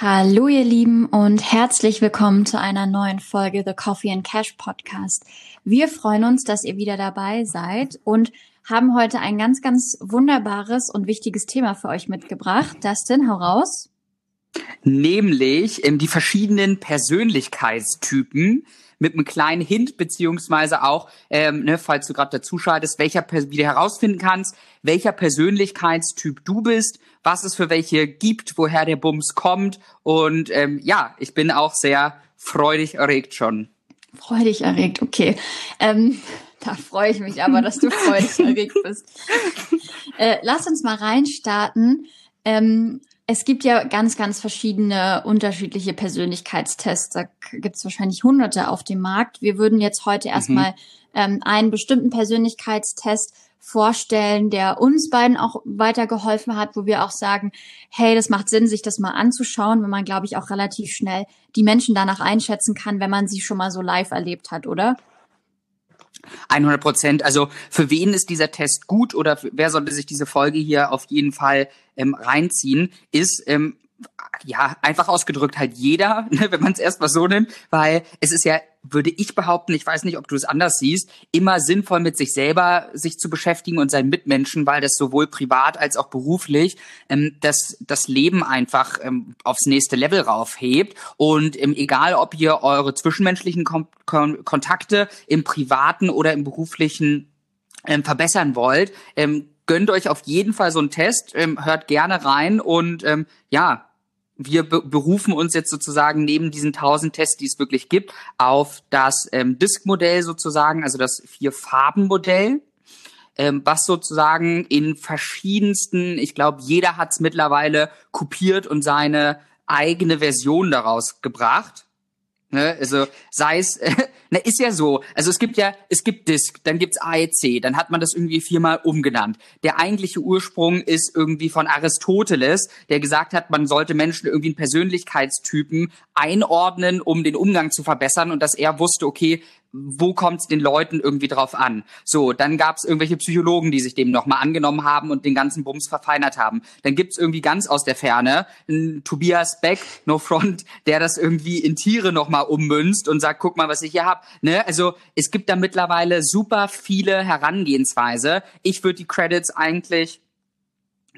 Hallo ihr Lieben und herzlich willkommen zu einer neuen Folge The Coffee and Cash Podcast. Wir freuen uns, dass ihr wieder dabei seid und haben heute ein ganz, ganz wunderbares und wichtiges Thema für euch mitgebracht. Dustin, hau raus. Nämlich ähm, die verschiedenen Persönlichkeitstypen mit einem kleinen Hint, beziehungsweise auch, ähm, ne, falls du gerade dazuschaltest, welcher wie du herausfinden kannst, welcher Persönlichkeitstyp du bist, was es für welche gibt, woher der Bums kommt. Und ähm, ja, ich bin auch sehr freudig erregt schon. Freudig erregt, okay. Ähm, da freue ich mich aber, dass du freudig erregt bist. Äh, lass uns mal reinstarten. Ähm, es gibt ja ganz, ganz verschiedene unterschiedliche Persönlichkeitstests. Da gibt es wahrscheinlich hunderte auf dem Markt. Wir würden jetzt heute mhm. erstmal ähm, einen bestimmten Persönlichkeitstest vorstellen, der uns beiden auch weitergeholfen hat, wo wir auch sagen, hey, das macht Sinn, sich das mal anzuschauen, wenn man, glaube ich, auch relativ schnell die Menschen danach einschätzen kann, wenn man sie schon mal so live erlebt hat, oder? 100 Prozent. Also für wen ist dieser Test gut oder wer sollte sich diese Folge hier auf jeden Fall ähm, reinziehen? Ist ähm, ja, einfach ausgedrückt halt jeder, ne, wenn man es erstmal so nimmt, weil es ist ja, würde ich behaupten, ich weiß nicht, ob du es anders siehst, immer sinnvoll mit sich selber sich zu beschäftigen und seinen Mitmenschen, weil das sowohl privat als auch beruflich ähm, das, das Leben einfach ähm, aufs nächste Level raufhebt. Und ähm, egal, ob ihr eure zwischenmenschlichen Kon Kon Kontakte im privaten oder im beruflichen ähm, verbessern wollt, ähm, gönnt euch auf jeden Fall so einen Test, ähm, hört gerne rein und ähm, ja, wir be berufen uns jetzt sozusagen neben diesen tausend Tests, die es wirklich gibt, auf das ähm, Disk-Modell sozusagen, also das Vier-Farben-Modell, ähm, was sozusagen in verschiedensten, ich glaube, jeder hat es mittlerweile kopiert und seine eigene Version daraus gebracht. Ne? Also sei es, äh, na, ist ja so. Also es gibt ja, es gibt Disk, dann gibt's AEC, dann hat man das irgendwie viermal umgenannt. Der eigentliche Ursprung ist irgendwie von Aristoteles, der gesagt hat, man sollte Menschen irgendwie in Persönlichkeitstypen einordnen, um den Umgang zu verbessern und dass er wusste, okay, wo kommt es den Leuten irgendwie drauf an? So, dann gab es irgendwelche Psychologen, die sich dem nochmal angenommen haben und den ganzen Bums verfeinert haben. Dann gibt's irgendwie ganz aus der Ferne einen Tobias Beck, No Front, der das irgendwie in Tiere nochmal ummünzt und sagt, guck mal, was ich hier hab. Ne? Also es gibt da mittlerweile super viele Herangehensweise. Ich würde die Credits eigentlich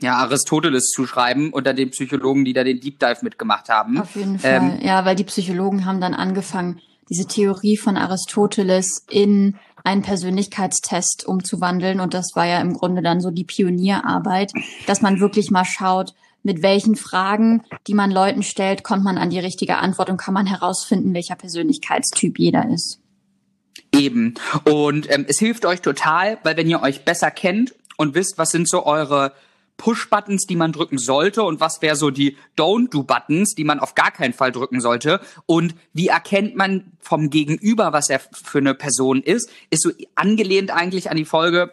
ja, Aristoteles zuschreiben unter den Psychologen, die da den Deep Dive mitgemacht haben. Auf jeden Fall. Ähm, ja, weil die Psychologen haben dann angefangen, diese Theorie von Aristoteles in einen Persönlichkeitstest umzuwandeln. Und das war ja im Grunde dann so die Pionierarbeit, dass man wirklich mal schaut, mit welchen Fragen, die man Leuten stellt, kommt man an die richtige Antwort und kann man herausfinden, welcher Persönlichkeitstyp jeder ist. Eben. Und ähm, es hilft euch total, weil wenn ihr euch besser kennt und wisst, was sind so eure Push-Buttons, die man drücken sollte. Und was wäre so die Don't-Do-Buttons, die man auf gar keinen Fall drücken sollte? Und wie erkennt man vom Gegenüber, was er für eine Person ist, ist so angelehnt eigentlich an die Folge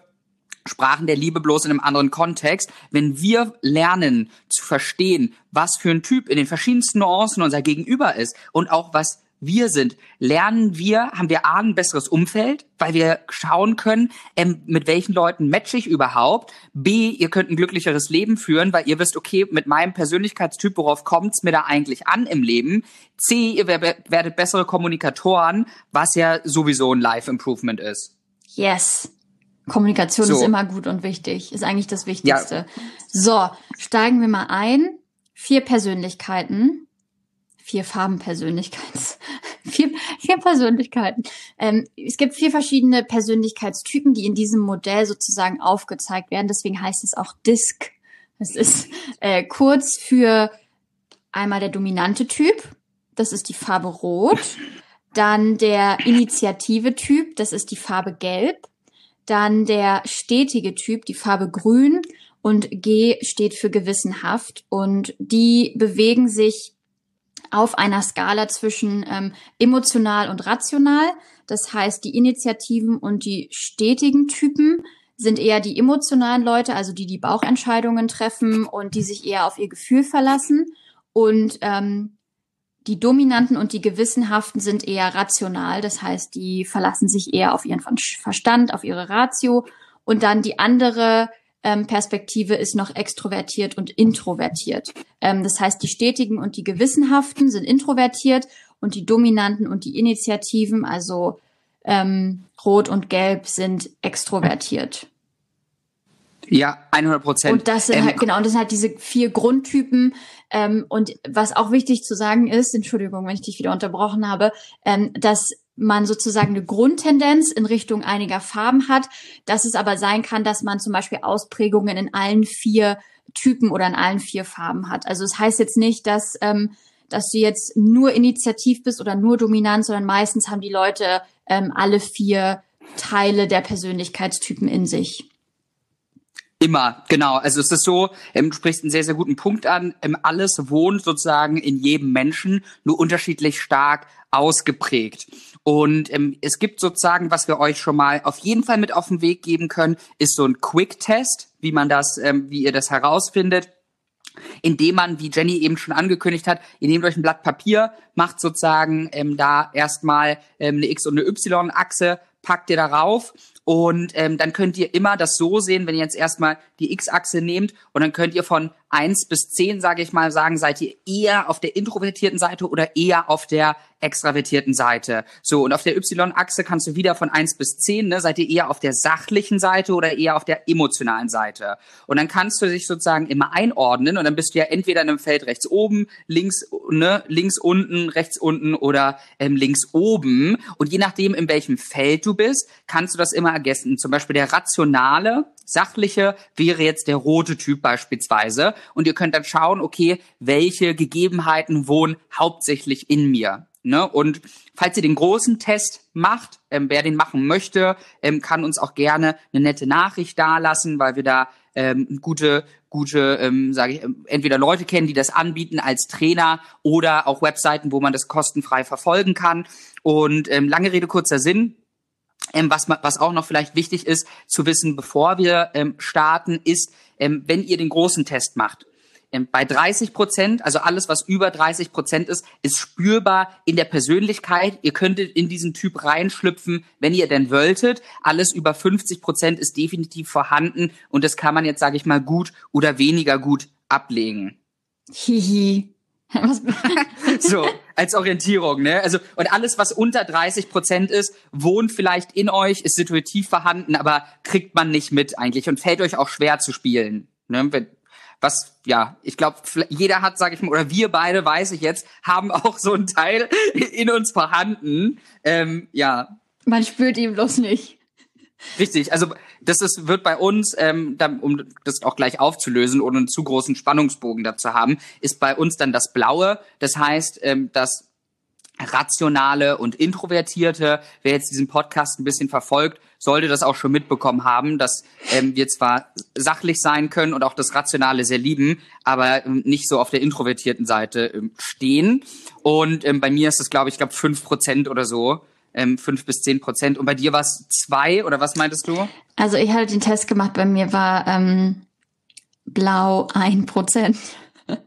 Sprachen der Liebe bloß in einem anderen Kontext. Wenn wir lernen zu verstehen, was für ein Typ in den verschiedensten Nuancen unser Gegenüber ist und auch was wir sind, lernen wir, haben wir A, ein besseres Umfeld, weil wir schauen können, ähm, mit welchen Leuten matche ich überhaupt. B, ihr könnt ein glücklicheres Leben führen, weil ihr wisst, okay, mit meinem Persönlichkeitstyp, worauf kommt es mir da eigentlich an im Leben. C, ihr werdet bessere Kommunikatoren, was ja sowieso ein Life-Improvement ist. Yes. Kommunikation so. ist immer gut und wichtig, ist eigentlich das Wichtigste. Ja. So, steigen wir mal ein. Vier Persönlichkeiten vier Farbenpersönlichkeits, vier, vier Persönlichkeiten. Ähm, es gibt vier verschiedene Persönlichkeitstypen, die in diesem Modell sozusagen aufgezeigt werden. Deswegen heißt es auch Disk. Das ist äh, kurz für einmal der dominante Typ. Das ist die Farbe Rot. Dann der Initiative Typ. Das ist die Farbe Gelb. Dann der stetige Typ, die Farbe Grün. Und G steht für gewissenhaft. Und die bewegen sich auf einer Skala zwischen ähm, emotional und rational. Das heißt, die Initiativen und die stetigen Typen sind eher die emotionalen Leute, also die die Bauchentscheidungen treffen und die sich eher auf ihr Gefühl verlassen. Und ähm, die Dominanten und die Gewissenhaften sind eher rational, das heißt, die verlassen sich eher auf ihren Verstand, auf ihre Ratio. Und dann die andere ähm, Perspektive ist noch extrovertiert und introvertiert. Ähm, das heißt, die Stetigen und die Gewissenhaften sind introvertiert und die Dominanten und die Initiativen, also ähm, Rot und Gelb, sind extrovertiert. Ja, 100 Prozent. Und das sind ähm, halt, genau, und das sind halt diese vier Grundtypen. Ähm, und was auch wichtig zu sagen ist, Entschuldigung, wenn ich dich wieder unterbrochen habe, ähm, dass man sozusagen eine Grundtendenz in Richtung einiger Farben hat, dass es aber sein kann, dass man zum Beispiel Ausprägungen in allen vier Typen oder in allen vier Farben hat. Also es das heißt jetzt nicht, dass, ähm, dass du jetzt nur initiativ bist oder nur dominant, sondern meistens haben die Leute ähm, alle vier Teile der Persönlichkeitstypen in sich. Immer, genau. Also es ist so, ähm, du sprichst einen sehr, sehr guten Punkt an. Ähm, alles wohnt sozusagen in jedem Menschen, nur unterschiedlich stark ausgeprägt. Und ähm, es gibt sozusagen, was wir euch schon mal auf jeden Fall mit auf den Weg geben können, ist so ein Quick-Test, wie man das, ähm, wie ihr das herausfindet indem man, wie Jenny eben schon angekündigt hat, ihr nehmt euch ein Blatt Papier, macht sozusagen ähm, da erstmal ähm, eine X- und eine Y-Achse, packt ihr darauf und ähm, dann könnt ihr immer das so sehen, wenn ihr jetzt erstmal die X-Achse nehmt und dann könnt ihr von eins bis zehn, sage ich mal, sagen, seid ihr eher auf der introvertierten Seite oder eher auf der extravertierten Seite. So, und auf der Y-Achse kannst du wieder von eins bis zehn, ne, seid ihr eher auf der sachlichen Seite oder eher auf der emotionalen Seite. Und dann kannst du dich sozusagen immer einordnen und dann bist du ja entweder in einem Feld rechts oben, links, ne, links unten, rechts unten oder ähm, links oben. Und je nachdem, in welchem Feld du bist, kannst du das immer ergänzen. Zum Beispiel der rationale, sachliche wäre jetzt der rote Typ beispielsweise. Und ihr könnt dann schauen, okay, welche Gegebenheiten wohnen hauptsächlich in mir. Ne? Und falls ihr den großen Test macht, ähm, wer den machen möchte, ähm, kann uns auch gerne eine nette Nachricht dalassen, weil wir da ähm, gute, gute, ähm, sage ich, ähm, entweder Leute kennen, die das anbieten als Trainer oder auch Webseiten, wo man das kostenfrei verfolgen kann. Und ähm, lange Rede kurzer Sinn. Ähm, was, was auch noch vielleicht wichtig ist zu wissen, bevor wir ähm, starten, ist, ähm, wenn ihr den großen Test macht, bei 30 Prozent, also alles, was über 30 Prozent ist, ist spürbar in der Persönlichkeit. Ihr könntet in diesen Typ reinschlüpfen, wenn ihr denn wolltet. Alles über 50 Prozent ist definitiv vorhanden und das kann man jetzt, sage ich mal, gut oder weniger gut ablegen. Hihi. so, als Orientierung, ne? Also, und alles, was unter 30 Prozent ist, wohnt vielleicht in euch, ist situativ vorhanden, aber kriegt man nicht mit eigentlich und fällt euch auch schwer zu spielen. Ne? Was ja, ich glaube, jeder hat, sage ich mal, oder wir beide, weiß ich jetzt, haben auch so einen Teil in uns vorhanden. Ähm, ja. Man spürt ihn bloß nicht. Richtig, also das ist, wird bei uns, ähm, dann, um das auch gleich aufzulösen, ohne einen zu großen Spannungsbogen dazu haben, ist bei uns dann das Blaue. Das heißt, ähm, das rationale und introvertierte, wer jetzt diesen Podcast ein bisschen verfolgt, sollte das auch schon mitbekommen haben, dass ähm, wir zwar sachlich sein können und auch das Rationale sehr lieben, aber ähm, nicht so auf der introvertierten Seite ähm, stehen. Und ähm, bei mir ist es, glaube ich, glaube fünf Prozent oder so. Ähm, fünf bis zehn Prozent. Und bei dir war es zwei oder was meintest du? Also ich hatte den Test gemacht, bei mir war ähm, blau ein Prozent.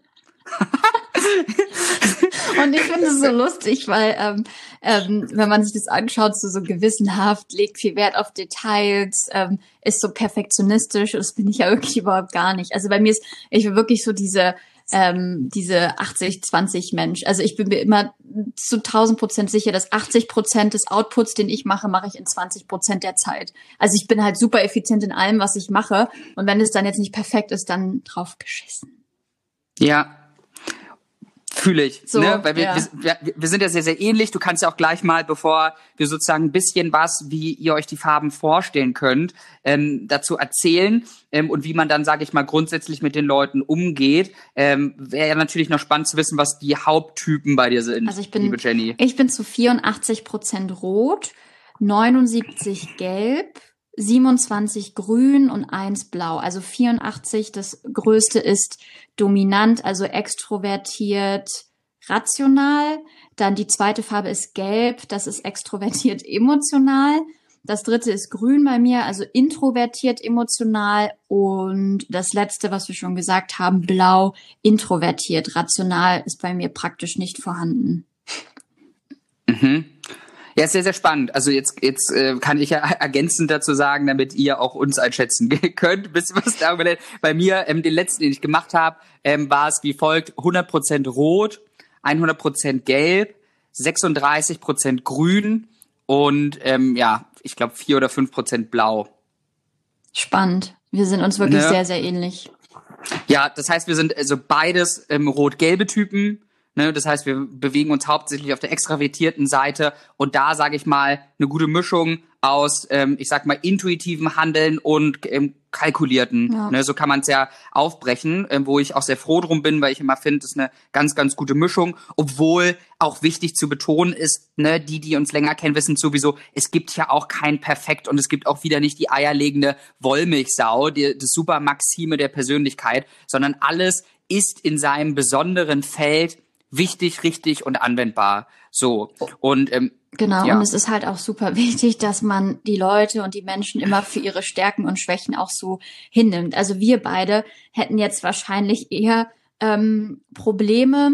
Und ich finde es so lustig, weil ähm, ähm, wenn man sich das anschaut, so, so gewissenhaft, legt viel Wert auf Details, ähm, ist so perfektionistisch. Das bin ich ja wirklich überhaupt gar nicht. Also bei mir ist, ich bin wirklich so diese ähm, diese 80-20 Mensch. Also ich bin mir immer zu 1000 Prozent sicher, dass 80 Prozent des Outputs, den ich mache, mache ich in 20 Prozent der Zeit. Also ich bin halt super effizient in allem, was ich mache. Und wenn es dann jetzt nicht perfekt ist, dann drauf geschissen. Ja, Fühle ich, so, ne? weil wir, ja. wir, wir sind ja sehr, sehr ähnlich. Du kannst ja auch gleich mal, bevor wir sozusagen ein bisschen was, wie ihr euch die Farben vorstellen könnt, ähm, dazu erzählen ähm, und wie man dann, sage ich mal, grundsätzlich mit den Leuten umgeht. Ähm, Wäre ja natürlich noch spannend zu wissen, was die Haupttypen bei dir sind, also ich bin, liebe Jenny. Ich bin zu 84 Prozent rot, 79 gelb, 27 grün und 1 blau. Also 84, das größte ist dominant, also extrovertiert, rational. Dann die zweite Farbe ist gelb, das ist extrovertiert, emotional. Das dritte ist grün bei mir, also introvertiert, emotional. Und das letzte, was wir schon gesagt haben, blau, introvertiert, rational ist bei mir praktisch nicht vorhanden. Mhm. Ja, sehr, sehr spannend. Also jetzt, jetzt äh, kann ich ja ergänzend dazu sagen, damit ihr auch uns einschätzen könnt, bisschen was da Bei mir, ähm, den letzten, den ich gemacht habe, ähm, war es wie folgt: 100% rot, 100% gelb, 36% grün und ähm, ja, ich glaube vier oder fünf Prozent blau. Spannend. Wir sind uns wirklich ne? sehr, sehr ähnlich. Ja, das heißt, wir sind also beides ähm, rot-gelbe Typen. Ne? Das heißt, wir bewegen uns hauptsächlich auf der extravertierten Seite und da sage ich mal eine gute Mischung aus, ähm, ich sag mal, intuitivem Handeln und ähm, kalkulierten. Ja. Ne, so kann man es ja aufbrechen, ähm, wo ich auch sehr froh drum bin, weil ich immer finde, das ist eine ganz, ganz gute Mischung. Obwohl auch wichtig zu betonen ist, ne, die, die uns länger kennen, wissen sowieso, es gibt ja auch kein Perfekt und es gibt auch wieder nicht die eierlegende Wollmilchsau, die, das super Maxime der Persönlichkeit, sondern alles ist in seinem besonderen Feld wichtig, richtig und anwendbar. So. Und ähm, Genau, ja. und es ist halt auch super wichtig, dass man die Leute und die Menschen immer für ihre Stärken und Schwächen auch so hinnimmt. Also wir beide hätten jetzt wahrscheinlich eher ähm, Probleme,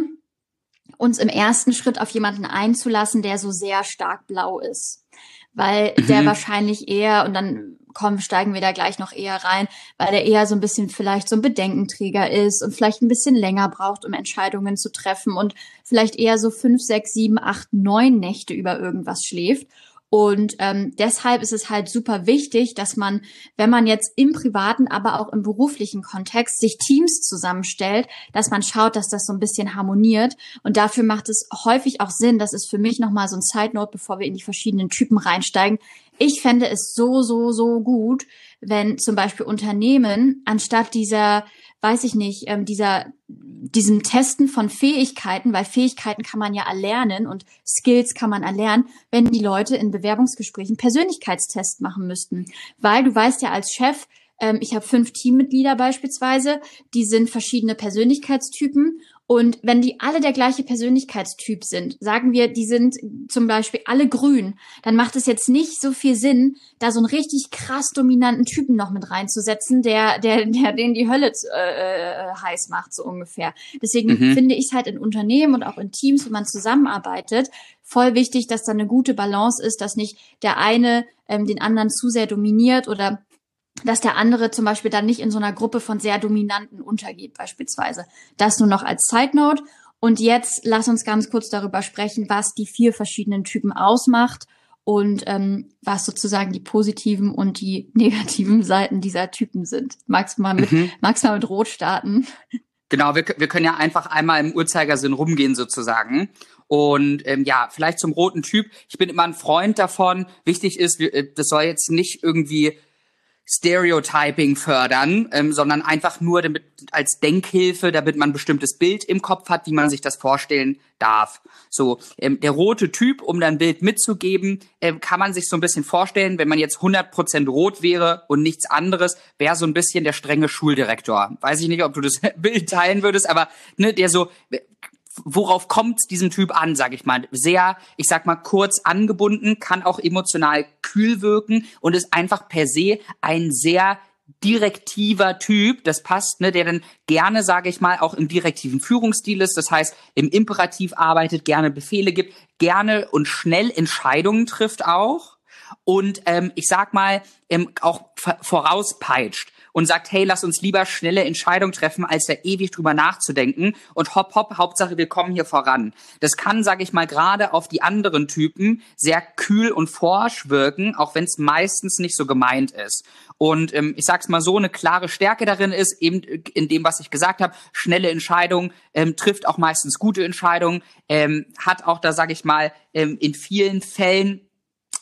uns im ersten Schritt auf jemanden einzulassen, der so sehr stark blau ist. Weil mhm. der wahrscheinlich eher, und dann kommen, steigen wir da gleich noch eher rein, weil der eher so ein bisschen vielleicht so ein Bedenkenträger ist und vielleicht ein bisschen länger braucht, um Entscheidungen zu treffen und vielleicht eher so fünf, sechs, sieben, acht, neun Nächte über irgendwas schläft. Und ähm, deshalb ist es halt super wichtig, dass man, wenn man jetzt im privaten, aber auch im beruflichen Kontext sich Teams zusammenstellt, dass man schaut, dass das so ein bisschen harmoniert. Und dafür macht es häufig auch Sinn, das ist für mich nochmal so ein Side Note, bevor wir in die verschiedenen Typen reinsteigen. Ich fände es so, so, so gut, wenn zum Beispiel Unternehmen anstatt dieser weiß ich nicht, ähm, dieser, diesem Testen von Fähigkeiten, weil Fähigkeiten kann man ja erlernen und Skills kann man erlernen, wenn die Leute in Bewerbungsgesprächen Persönlichkeitstests machen müssten. Weil du weißt ja als Chef, ähm, ich habe fünf Teammitglieder beispielsweise, die sind verschiedene Persönlichkeitstypen und wenn die alle der gleiche Persönlichkeitstyp sind, sagen wir, die sind zum Beispiel alle grün, dann macht es jetzt nicht so viel Sinn, da so einen richtig krass dominanten Typen noch mit reinzusetzen, der, der, der den die Hölle äh, äh, heiß macht, so ungefähr. Deswegen mhm. finde ich es halt in Unternehmen und auch in Teams, wenn man zusammenarbeitet, voll wichtig, dass da eine gute Balance ist, dass nicht der eine ähm, den anderen zu sehr dominiert oder dass der andere zum Beispiel dann nicht in so einer Gruppe von sehr Dominanten untergeht, beispielsweise. Das nur noch als Side Note. Und jetzt lass uns ganz kurz darüber sprechen, was die vier verschiedenen Typen ausmacht und ähm, was sozusagen die positiven und die negativen Seiten dieser Typen sind. Magst du mal mit, mhm. magst du mal mit Rot starten? Genau, wir, wir können ja einfach einmal im Uhrzeigersinn rumgehen sozusagen. Und ähm, ja, vielleicht zum roten Typ. Ich bin immer ein Freund davon. Wichtig ist, äh, das soll jetzt nicht irgendwie Stereotyping fördern, ähm, sondern einfach nur damit als Denkhilfe, damit man ein bestimmtes Bild im Kopf hat, wie man sich das vorstellen darf. So, ähm, der rote Typ, um dann Bild mitzugeben, ähm, kann man sich so ein bisschen vorstellen, wenn man jetzt 100% rot wäre und nichts anderes, wäre so ein bisschen der strenge Schuldirektor. Weiß ich nicht, ob du das Bild teilen würdest, aber ne, der so worauf kommt diesem Typ an, sage ich mal. Sehr, ich sag mal, kurz angebunden, kann auch emotional kühl wirken und ist einfach per se ein sehr direktiver Typ, das passt, ne, der dann gerne, sage ich mal, auch im direktiven Führungsstil ist, das heißt, im Imperativ arbeitet, gerne Befehle gibt, gerne und schnell Entscheidungen trifft auch und ähm, ich sag mal, ähm, auch vorauspeitscht und sagt, hey, lass uns lieber schnelle Entscheidungen treffen, als da ewig drüber nachzudenken und hopp, hopp, Hauptsache wir kommen hier voran. Das kann, sage ich mal, gerade auf die anderen Typen sehr kühl und forsch wirken, auch wenn es meistens nicht so gemeint ist. Und ähm, ich sag's mal so, eine klare Stärke darin ist, eben in dem, was ich gesagt habe, schnelle Entscheidungen, ähm, trifft auch meistens gute Entscheidungen, ähm, hat auch da, sage ich mal, ähm, in vielen Fällen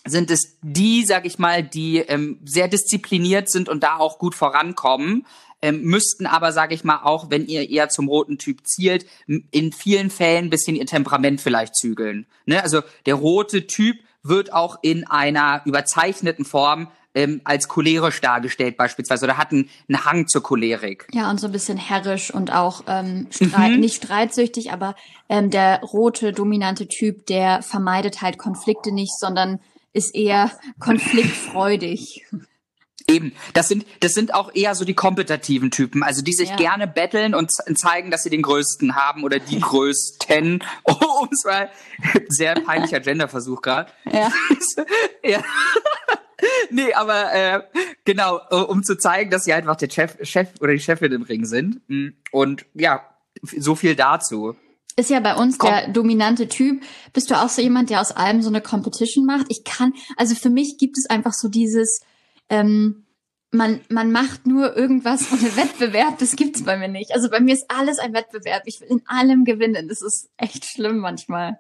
sind es die, sag ich mal, die ähm, sehr diszipliniert sind und da auch gut vorankommen. Ähm, müssten aber, sage ich mal, auch wenn ihr eher zum roten Typ zielt, in vielen Fällen ein bisschen ihr Temperament vielleicht zügeln. Ne? Also der rote Typ wird auch in einer überzeichneten Form ähm, als cholerisch dargestellt beispielsweise oder hat einen, einen Hang zur Cholerik. Ja, und so ein bisschen herrisch und auch ähm, streit, mhm. nicht streitsüchtig, aber ähm, der rote, dominante Typ, der vermeidet halt Konflikte nicht, sondern ist eher konfliktfreudig. Eben, das sind, das sind auch eher so die kompetitiven Typen, also die sich ja. gerne betteln und zeigen, dass sie den Größten haben oder die Größten. Oh, es war sehr peinlicher Genderversuch gerade. Ja. ja. nee, aber äh, genau, um zu zeigen, dass sie einfach der Chef, Chef oder die Chefin im Ring sind. Und ja, so viel dazu. Ist ja bei uns Komm. der dominante Typ. Bist du auch so jemand, der aus allem so eine Competition macht? Ich kann, also für mich gibt es einfach so dieses, ähm, man, man macht nur irgendwas ohne Wettbewerb, das gibt's bei mir nicht. Also bei mir ist alles ein Wettbewerb. Ich will in allem gewinnen. Das ist echt schlimm manchmal.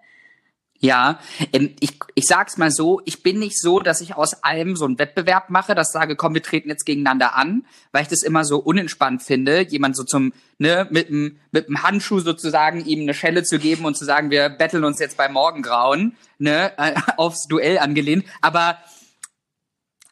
Ja, ähm, ich, ich sag's mal so, ich bin nicht so, dass ich aus allem so einen Wettbewerb mache, dass sage, komm, wir treten jetzt gegeneinander an, weil ich das immer so unentspannt finde, jemand so zum, ne, mit dem mit dem Handschuh sozusagen ihm eine Schelle zu geben und zu sagen, wir betteln uns jetzt beim Morgengrauen, ne, aufs Duell angelehnt. Aber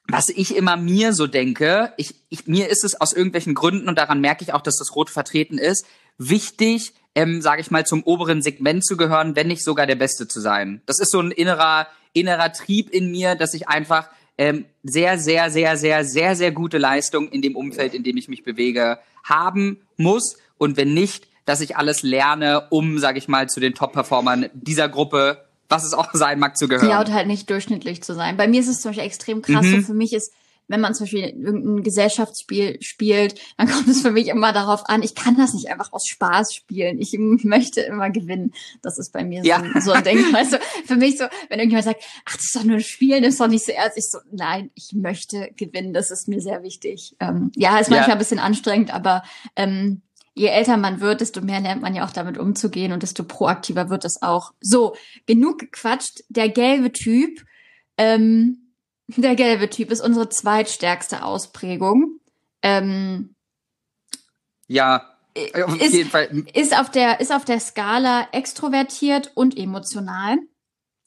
was ich immer mir so denke, ich, ich, mir ist es aus irgendwelchen Gründen, und daran merke ich auch, dass das Rot vertreten ist, wichtig, ähm, sage ich mal, zum oberen Segment zu gehören, wenn nicht sogar der Beste zu sein. Das ist so ein innerer, innerer Trieb in mir, dass ich einfach ähm, sehr, sehr, sehr, sehr, sehr, sehr gute Leistung in dem Umfeld, in dem ich mich bewege, haben muss. Und wenn nicht, dass ich alles lerne, um, sage ich mal, zu den Top-Performern dieser Gruppe was es auch sein mag, zu gehören. Ja, und halt nicht durchschnittlich zu sein. Bei mir ist es zum Beispiel extrem krass. Mhm. So für mich ist, wenn man zum Beispiel irgendein Gesellschaftsspiel spielt, dann kommt es für mich immer darauf an, ich kann das nicht einfach aus Spaß spielen. Ich möchte immer gewinnen. Das ist bei mir ja. so, so ein Ding. Du, für mich so, wenn irgendjemand sagt, ach, das ist doch nur ein Spiel, das ist doch nicht so ernst. Ich so, nein, ich möchte gewinnen. Das ist mir sehr wichtig. Ähm, ja, ist manchmal ja. ein bisschen anstrengend, aber ähm, je älter man wird, desto mehr lernt man ja auch damit umzugehen und desto proaktiver wird es auch. So, genug gequatscht. Der gelbe Typ, ähm, der gelbe Typ ist unsere zweitstärkste Ausprägung. Ähm, ja, auf ist, jeden Fall. Ist auf der, ist auf der Skala extrovertiert und emotional.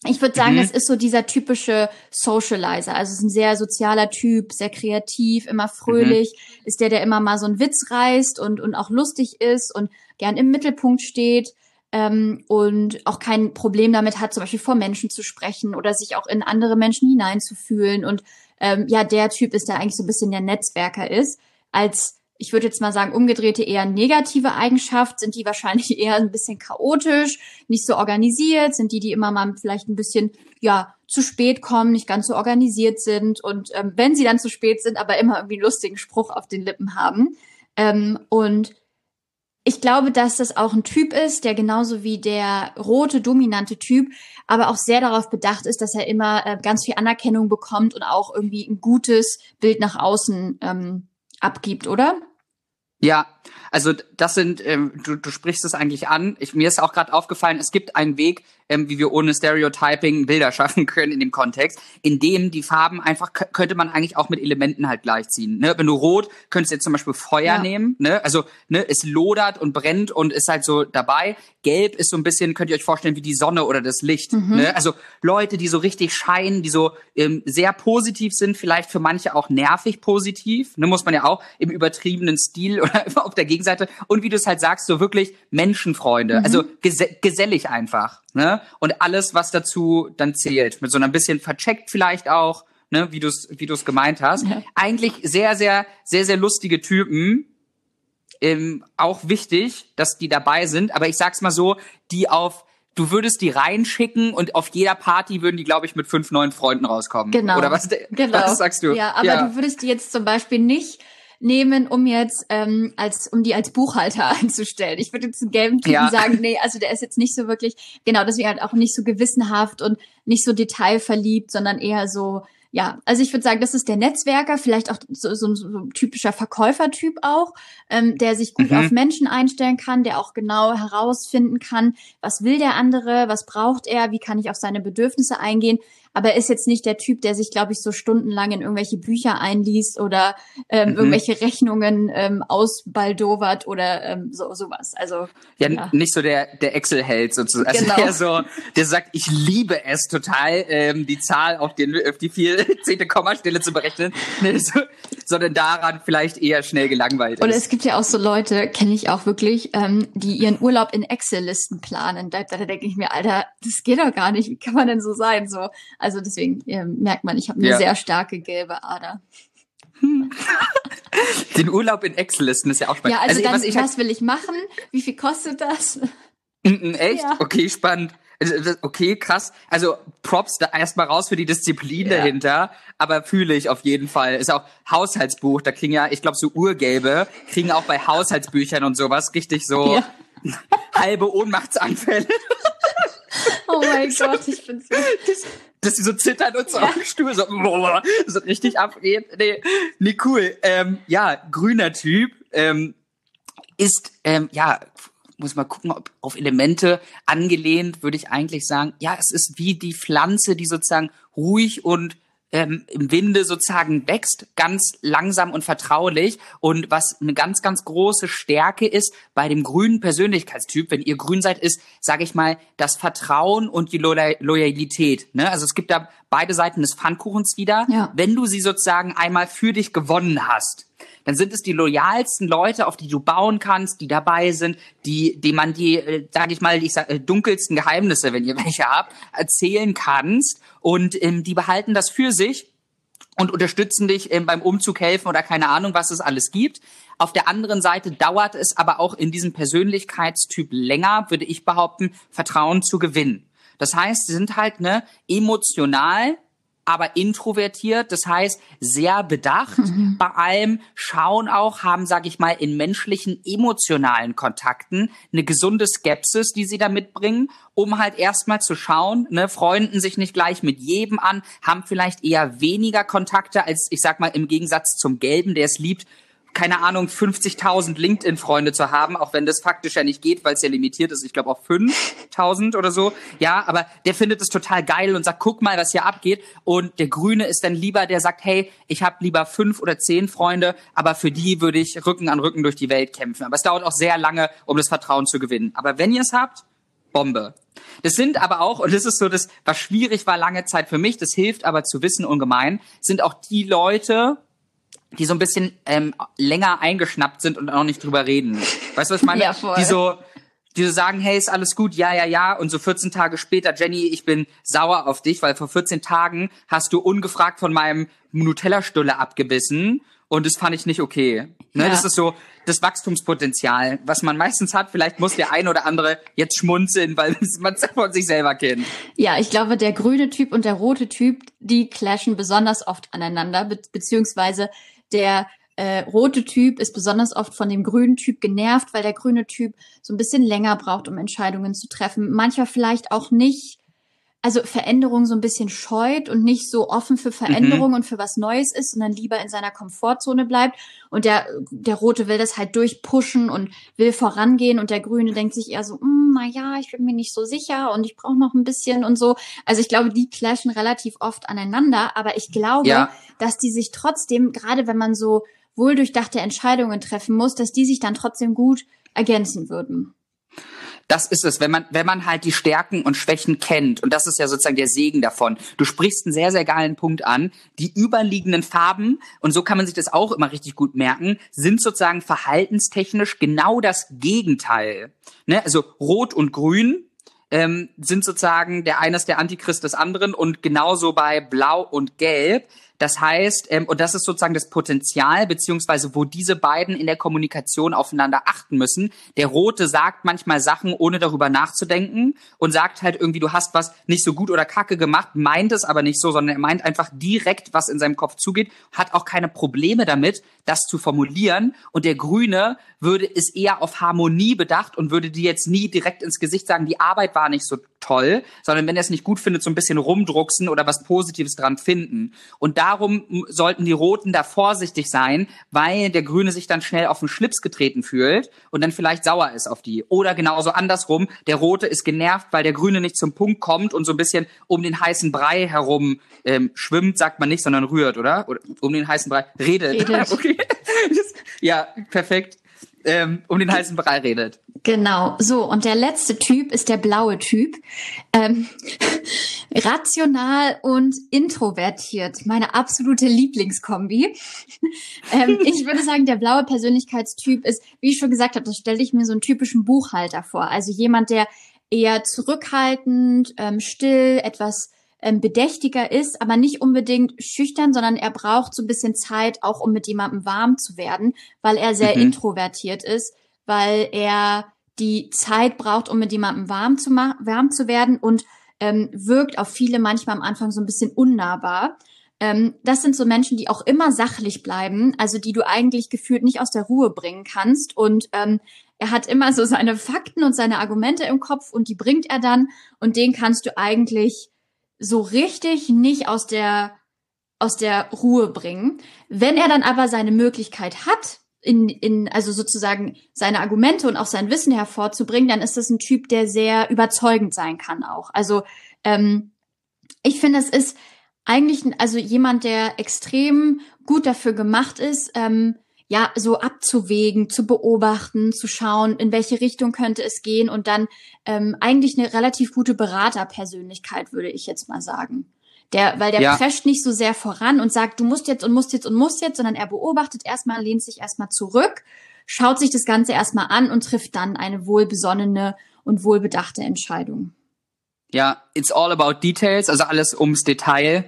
Ich würde sagen, mhm. das ist so dieser typische Socializer. Also es ist ein sehr sozialer Typ, sehr kreativ, immer fröhlich. Mhm. Ist der, der immer mal so einen Witz reißt und, und auch lustig ist und gern im Mittelpunkt steht ähm, und auch kein Problem damit hat, zum Beispiel vor Menschen zu sprechen oder sich auch in andere Menschen hineinzufühlen. Und ähm, ja, der Typ ist, der eigentlich so ein bisschen der Netzwerker ist, als ich würde jetzt mal sagen, umgedrehte eher negative Eigenschaft, sind die wahrscheinlich eher ein bisschen chaotisch, nicht so organisiert, sind die, die immer mal vielleicht ein bisschen, ja, zu spät kommen, nicht ganz so organisiert sind und ähm, wenn sie dann zu spät sind, aber immer irgendwie einen lustigen Spruch auf den Lippen haben. Ähm, und ich glaube, dass das auch ein Typ ist, der genauso wie der rote dominante Typ, aber auch sehr darauf bedacht ist, dass er immer äh, ganz viel Anerkennung bekommt und auch irgendwie ein gutes Bild nach außen ähm, abgibt, oder? Ja, also das sind, ähm, du, du sprichst es eigentlich an. Ich, mir ist auch gerade aufgefallen, es gibt einen Weg, ähm, wie wir ohne Stereotyping Bilder schaffen können in dem Kontext, in dem die Farben einfach könnte man eigentlich auch mit Elementen halt gleichziehen. Ne? Wenn du rot, könntest du jetzt zum Beispiel Feuer ja. nehmen, ne? Also ne, es lodert und brennt und ist halt so dabei. Gelb ist so ein bisschen, könnt ihr euch vorstellen, wie die Sonne oder das Licht. Mhm. Ne? Also Leute, die so richtig scheinen, die so ähm, sehr positiv sind, vielleicht für manche auch nervig positiv, ne, muss man ja auch im übertriebenen Stil oder auf der Gegenseite. Und wie du es halt sagst, so wirklich Menschenfreunde, mhm. also ges gesellig einfach ne? Und alles, was dazu dann zählt, mit so ein bisschen vercheckt vielleicht auch, ne, wie du es wie du's gemeint hast. Ja. Eigentlich sehr, sehr, sehr, sehr lustige Typen. Ähm, auch wichtig, dass die dabei sind, aber ich sag's mal so, die auf du würdest die reinschicken und auf jeder Party würden die, glaube ich, mit fünf neuen Freunden rauskommen. Genau. Oder was, genau. was sagst du? Ja, aber ja. du würdest die jetzt zum Beispiel nicht nehmen, um jetzt ähm, als um die als Buchhalter einzustellen. Ich würde jetzt einen gelben Typen ja. sagen, nee, also der ist jetzt nicht so wirklich, genau, deswegen halt auch nicht so gewissenhaft und nicht so detailverliebt, sondern eher so ja, also ich würde sagen, das ist der Netzwerker, vielleicht auch so, so, so ein typischer Verkäufertyp auch, ähm, der sich gut mhm. auf Menschen einstellen kann, der auch genau herausfinden kann, was will der andere, was braucht er, wie kann ich auf seine Bedürfnisse eingehen aber er ist jetzt nicht der Typ, der sich, glaube ich, so stundenlang in irgendwelche Bücher einliest oder ähm, mhm. irgendwelche Rechnungen ähm, ausbaldowert oder ähm, so sowas. Also ja, ja. nicht so der der Excel-Held sozusagen, also genau. der so, der sagt, ich liebe es total, ähm, die Zahl auf, den, auf die vier zehnte Kommastelle zu berechnen, ne, so, sondern daran vielleicht eher schnell gelangweilt ist. Oder es gibt ja auch so Leute, kenne ich auch wirklich, ähm, die ihren Urlaub in Excel-Listen planen. Da, da denke ich mir, Alter, das geht doch gar nicht. Wie kann man denn so sein? So, also deswegen äh, merkt man, ich habe eine ja. sehr starke gelbe Ader. Den Urlaub in Excel-Listen ist ja auch spannend. Ja, also, also dann, was, was halt will ich machen? Wie viel kostet das? Echt? Ja. Okay, spannend. Also, okay, krass. Also Props da erstmal raus für die Disziplin ja. dahinter, aber fühle ich auf jeden Fall. Ist auch Haushaltsbuch, da kriegen ja, ich glaube, so Urgelbe kriegen auch bei Haushaltsbüchern und sowas richtig so ja. halbe Ohnmachtsanfälle. Oh mein Gott, ich bin's so. Das, dass sie so zittern und so ja. auf dem Stuhl so, so richtig abgehen. Nee, nee cool. Ähm, ja, grüner Typ. Ähm, ist, ähm, ja, muss mal gucken, ob auf Elemente angelehnt, würde ich eigentlich sagen, ja, es ist wie die Pflanze, die sozusagen ruhig und ähm, im Winde sozusagen wächst, ganz langsam und vertraulich. Und was eine ganz, ganz große Stärke ist bei dem grünen Persönlichkeitstyp, wenn ihr grün seid, ist, sage ich mal, das Vertrauen und die Lo Loyalität. Ne? Also es gibt da beide Seiten des Pfannkuchens wieder. Ja. Wenn du sie sozusagen einmal für dich gewonnen hast, dann sind es die loyalsten Leute, auf die du bauen kannst, die dabei sind, die, die man die, äh, sage ich mal, die sag, äh, dunkelsten Geheimnisse, wenn ihr welche habt, erzählen kannst. Und ähm, die behalten das für sich und unterstützen dich ähm, beim Umzug helfen oder keine Ahnung, was es alles gibt. Auf der anderen Seite dauert es aber auch in diesem Persönlichkeitstyp länger, würde ich behaupten, Vertrauen zu gewinnen. Das heißt, sie sind halt ne emotional aber introvertiert, das heißt sehr bedacht mhm. bei allem, schauen auch, haben, sage ich mal, in menschlichen, emotionalen Kontakten eine gesunde Skepsis, die sie da mitbringen, um halt erstmal zu schauen, ne, freunden sich nicht gleich mit jedem an, haben vielleicht eher weniger Kontakte als, ich sag mal, im Gegensatz zum Gelben, der es liebt, keine Ahnung, 50.000 LinkedIn-Freunde zu haben, auch wenn das faktisch ja nicht geht, weil es ja limitiert ist. Ich glaube auf 5.000 oder so. Ja, aber der findet es total geil und sagt, guck mal, was hier abgeht. Und der Grüne ist dann lieber, der sagt, hey, ich habe lieber fünf oder zehn Freunde, aber für die würde ich Rücken an Rücken durch die Welt kämpfen. Aber es dauert auch sehr lange, um das Vertrauen zu gewinnen. Aber wenn ihr es habt, Bombe. Das sind aber auch, und das ist so das, was schwierig war lange Zeit für mich, das hilft aber zu wissen ungemein, sind auch die Leute, die so ein bisschen ähm, länger eingeschnappt sind und auch nicht drüber reden. Weißt du, was ich meine? Ja, voll. Die so, die so sagen, hey, ist alles gut, ja, ja, ja, und so 14 Tage später, Jenny, ich bin sauer auf dich, weil vor 14 Tagen hast du ungefragt von meinem Nutella-Stulle abgebissen und das fand ich nicht okay. Ne, ja. Das ist so das Wachstumspotenzial, was man meistens hat. Vielleicht muss der eine oder andere jetzt schmunzeln, weil man es von sich selber kennt. Ja, ich glaube, der grüne Typ und der rote Typ, die clashen besonders oft aneinander, be beziehungsweise der äh, rote Typ ist besonders oft von dem grünen Typ genervt, weil der grüne Typ so ein bisschen länger braucht, um Entscheidungen zu treffen. Manchmal vielleicht auch nicht, also Veränderung so ein bisschen scheut und nicht so offen für Veränderung mhm. und für was Neues ist, sondern lieber in seiner Komfortzone bleibt. Und der, der Rote will das halt durchpushen und will vorangehen und der Grüne denkt sich eher so, mm, na ja, ich bin mir nicht so sicher und ich brauche noch ein bisschen und so. Also ich glaube, die clashen relativ oft aneinander, aber ich glaube, ja dass die sich trotzdem, gerade wenn man so wohldurchdachte Entscheidungen treffen muss, dass die sich dann trotzdem gut ergänzen würden. Das ist es, wenn man, wenn man halt die Stärken und Schwächen kennt. Und das ist ja sozusagen der Segen davon. Du sprichst einen sehr, sehr geilen Punkt an. Die überliegenden Farben, und so kann man sich das auch immer richtig gut merken, sind sozusagen verhaltenstechnisch genau das Gegenteil. Ne? Also Rot und Grün ähm, sind sozusagen der eine ist der Antichrist des anderen und genauso bei Blau und Gelb das heißt, ähm, und das ist sozusagen das Potenzial, beziehungsweise wo diese beiden in der Kommunikation aufeinander achten müssen. Der Rote sagt manchmal Sachen, ohne darüber nachzudenken und sagt halt irgendwie, du hast was nicht so gut oder kacke gemacht, meint es aber nicht so, sondern er meint einfach direkt, was in seinem Kopf zugeht, hat auch keine Probleme damit, das zu formulieren. Und der Grüne würde ist eher auf Harmonie bedacht und würde dir jetzt nie direkt ins Gesicht sagen, die Arbeit war nicht so toll, sondern wenn er es nicht gut findet, so ein bisschen rumdrucksen oder was Positives dran finden. Und darum sollten die Roten da vorsichtig sein, weil der Grüne sich dann schnell auf den Schlips getreten fühlt und dann vielleicht sauer ist auf die. Oder genauso andersrum, der Rote ist genervt, weil der Grüne nicht zum Punkt kommt und so ein bisschen um den heißen Brei herum ähm, schwimmt, sagt man nicht, sondern rührt, oder? Oder um den heißen Brei redet. redet. okay. ja, perfekt ähm, um den heißen Brei redet. Genau, so. Und der letzte Typ ist der blaue Typ. Ähm, rational und introvertiert. Meine absolute Lieblingskombi. ähm, ich würde sagen, der blaue Persönlichkeitstyp ist, wie ich schon gesagt habe, das stelle ich mir so einen typischen Buchhalter vor. Also jemand, der eher zurückhaltend, ähm, still, etwas ähm, bedächtiger ist, aber nicht unbedingt schüchtern, sondern er braucht so ein bisschen Zeit, auch um mit jemandem warm zu werden, weil er sehr mhm. introvertiert ist, weil er die Zeit braucht, um mit jemandem warm zu, warm zu werden und ähm, wirkt auf viele manchmal am Anfang so ein bisschen unnahbar. Ähm, das sind so Menschen, die auch immer sachlich bleiben, also die du eigentlich gefühlt nicht aus der Ruhe bringen kannst. Und ähm, er hat immer so seine Fakten und seine Argumente im Kopf und die bringt er dann und den kannst du eigentlich so richtig nicht aus der aus der Ruhe bringen. Wenn er dann aber seine Möglichkeit hat, in, in, also sozusagen seine Argumente und auch sein Wissen hervorzubringen, dann ist das ein Typ, der sehr überzeugend sein kann auch. Also ähm, ich finde, es ist eigentlich also jemand, der extrem gut dafür gemacht ist, ähm, ja, so abzuwägen, zu beobachten, zu schauen, in welche Richtung könnte es gehen und dann ähm, eigentlich eine relativ gute Beraterpersönlichkeit, würde ich jetzt mal sagen. Der, weil der ja. prescht nicht so sehr voran und sagt, du musst jetzt und musst jetzt und musst jetzt, sondern er beobachtet erstmal, lehnt sich erstmal zurück, schaut sich das Ganze erstmal an und trifft dann eine wohlbesonnene und wohlbedachte Entscheidung. Ja, it's all about details, also alles ums Detail.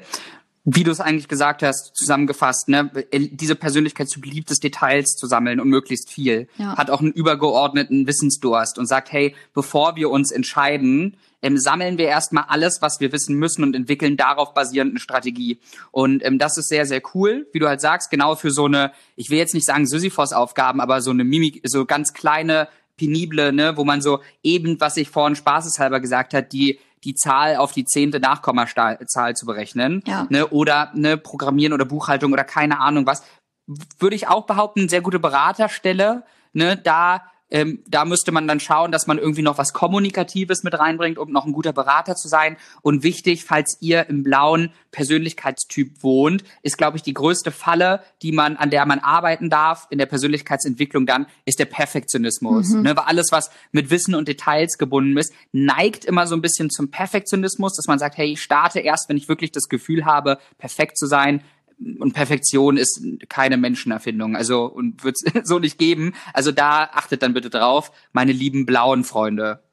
Wie du es eigentlich gesagt hast, zusammengefasst, ne, diese Persönlichkeitstyp liebt es, Details zu sammeln und möglichst viel. Ja. Hat auch einen übergeordneten Wissensdurst und sagt, hey, bevor wir uns entscheiden, ähm, sammeln wir erstmal alles, was wir wissen müssen und entwickeln darauf basierend eine Strategie. Und ähm, das ist sehr, sehr cool, wie du halt sagst, genau für so eine, ich will jetzt nicht sagen Sisyphos-Aufgaben, aber so eine Mimik, so ganz kleine, penible, ne, wo man so eben, was ich vorhin spaßeshalber gesagt hat, die die Zahl auf die zehnte Nachkommazahl zu berechnen, ja. ne, oder ne, Programmieren oder Buchhaltung oder keine Ahnung was, würde ich auch behaupten, sehr gute Beraterstelle, ne, da ähm, da müsste man dann schauen, dass man irgendwie noch was Kommunikatives mit reinbringt, um noch ein guter Berater zu sein. Und wichtig, falls ihr im blauen Persönlichkeitstyp wohnt, ist, glaube ich, die größte Falle, die man, an der man arbeiten darf in der Persönlichkeitsentwicklung dann, ist der Perfektionismus. Mhm. Ne, weil alles, was mit Wissen und Details gebunden ist, neigt immer so ein bisschen zum Perfektionismus, dass man sagt, hey, ich starte erst, wenn ich wirklich das Gefühl habe, perfekt zu sein, und Perfektion ist keine Menschenerfindung, also und wird es so nicht geben. Also da achtet dann bitte drauf, meine lieben blauen Freunde.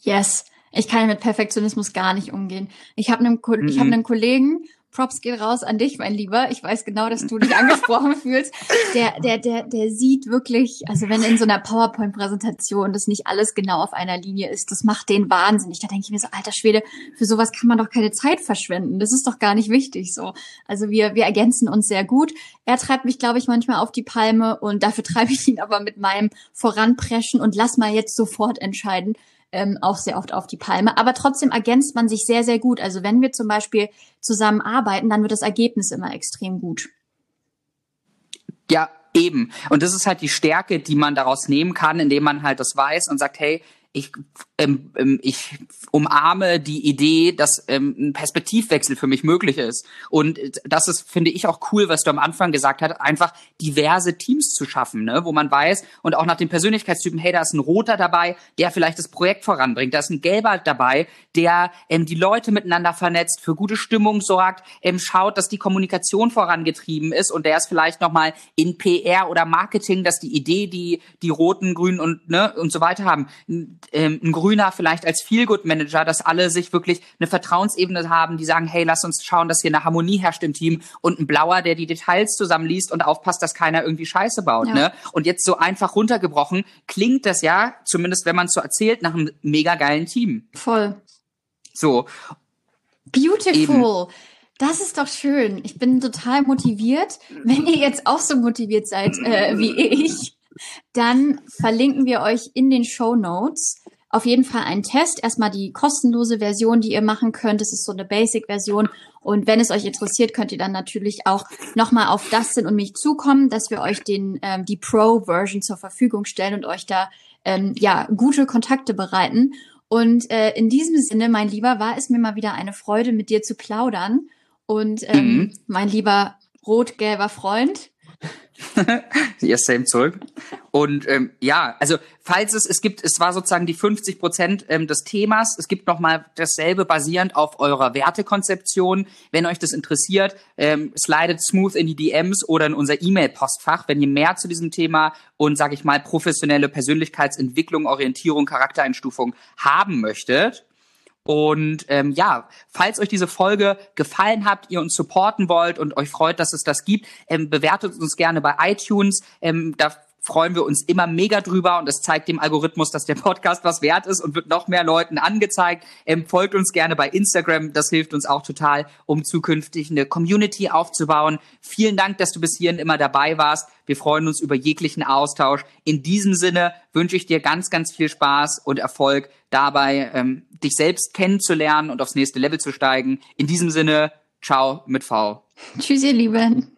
Yes, ich kann mit Perfektionismus gar nicht umgehen. Ich habe einen, mm -mm. ich habe einen Kollegen Props geht raus an dich, mein Lieber. Ich weiß genau, dass du dich angesprochen fühlst. Der, der, der, der sieht wirklich, also wenn in so einer PowerPoint-Präsentation das nicht alles genau auf einer Linie ist, das macht den wahnsinnig. Da denke ich mir so, alter Schwede, für sowas kann man doch keine Zeit verschwenden. Das ist doch gar nicht wichtig so. Also wir, wir ergänzen uns sehr gut. Er treibt mich, glaube ich, manchmal auf die Palme und dafür treibe ich ihn aber mit meinem Voranpreschen und lass mal jetzt sofort entscheiden, ähm, auch sehr oft auf die Palme. Aber trotzdem ergänzt man sich sehr, sehr gut. Also wenn wir zum Beispiel zusammen arbeiten, dann wird das Ergebnis immer extrem gut. Ja, eben. Und das ist halt die Stärke, die man daraus nehmen kann, indem man halt das weiß und sagt, hey, ich, ähm, ähm, ich umarme die Idee, dass ähm, ein Perspektivwechsel für mich möglich ist. Und das ist, finde ich, auch cool, was du am Anfang gesagt hast, einfach diverse Teams zu schaffen, ne? wo man weiß und auch nach den Persönlichkeitstypen, hey, da ist ein Roter dabei, der vielleicht das Projekt voranbringt, da ist ein Gelber dabei, der ähm, die Leute miteinander vernetzt, für gute Stimmung sorgt, ähm, schaut, dass die Kommunikation vorangetrieben ist und der ist vielleicht nochmal in PR oder Marketing, dass die Idee, die die Roten, Grünen und, ne, und so weiter haben, ähm, ein Grüner vielleicht als Feelgood-Manager, dass alle sich wirklich eine Vertrauensebene haben, die sagen, hey, lass uns schauen, dass hier eine Harmonie herrscht im Team und ein Blauer, der die Details zusammenliest und aufpasst, dass keiner irgendwie Scheiße baut. Ja. Ne? Und jetzt so einfach runtergebrochen klingt das ja, zumindest wenn man es so erzählt, nach einem mega geilen Team. Voll. So. Beautiful. Eben. Das ist doch schön. Ich bin total motiviert. Wenn ihr jetzt auch so motiviert seid äh, wie ich, dann verlinken wir euch in den Show Notes auf jeden Fall einen Test. Erstmal die kostenlose Version, die ihr machen könnt. Das ist so eine Basic-Version. Und wenn es euch interessiert, könnt ihr dann natürlich auch nochmal auf Dustin und mich zukommen, dass wir euch den, ähm, die Pro-Version zur Verfügung stellen und euch da ähm, ja gute Kontakte bereiten. Und äh, in diesem Sinne, mein Lieber, war es mir mal wieder eine Freude, mit dir zu plaudern. Und ähm, mhm. mein lieber rot-gelber Freund, ja, same zurück. Und ähm, ja, also falls es, es gibt, es war sozusagen die 50 Prozent ähm, des Themas. Es gibt nochmal dasselbe basierend auf eurer Wertekonzeption. Wenn euch das interessiert, ähm, slidet smooth in die DMs oder in unser E-Mail-Postfach, wenn ihr mehr zu diesem Thema und, sage ich mal, professionelle Persönlichkeitsentwicklung, Orientierung, Charaktereinstufung haben möchtet. Und ähm, ja, falls euch diese Folge gefallen hat, ihr uns supporten wollt und euch freut, dass es das gibt, ähm, bewertet uns gerne bei iTunes. Ähm, da freuen wir uns immer mega drüber und es zeigt dem Algorithmus, dass der Podcast was wert ist und wird noch mehr Leuten angezeigt. Ähm, folgt uns gerne bei Instagram, das hilft uns auch total, um zukünftig eine Community aufzubauen. Vielen Dank, dass du bis hierhin immer dabei warst. Wir freuen uns über jeglichen Austausch. In diesem Sinne wünsche ich dir ganz, ganz viel Spaß und Erfolg dabei, ähm, dich selbst kennenzulernen und aufs nächste Level zu steigen. In diesem Sinne, ciao mit V. Tschüss, ihr Lieben.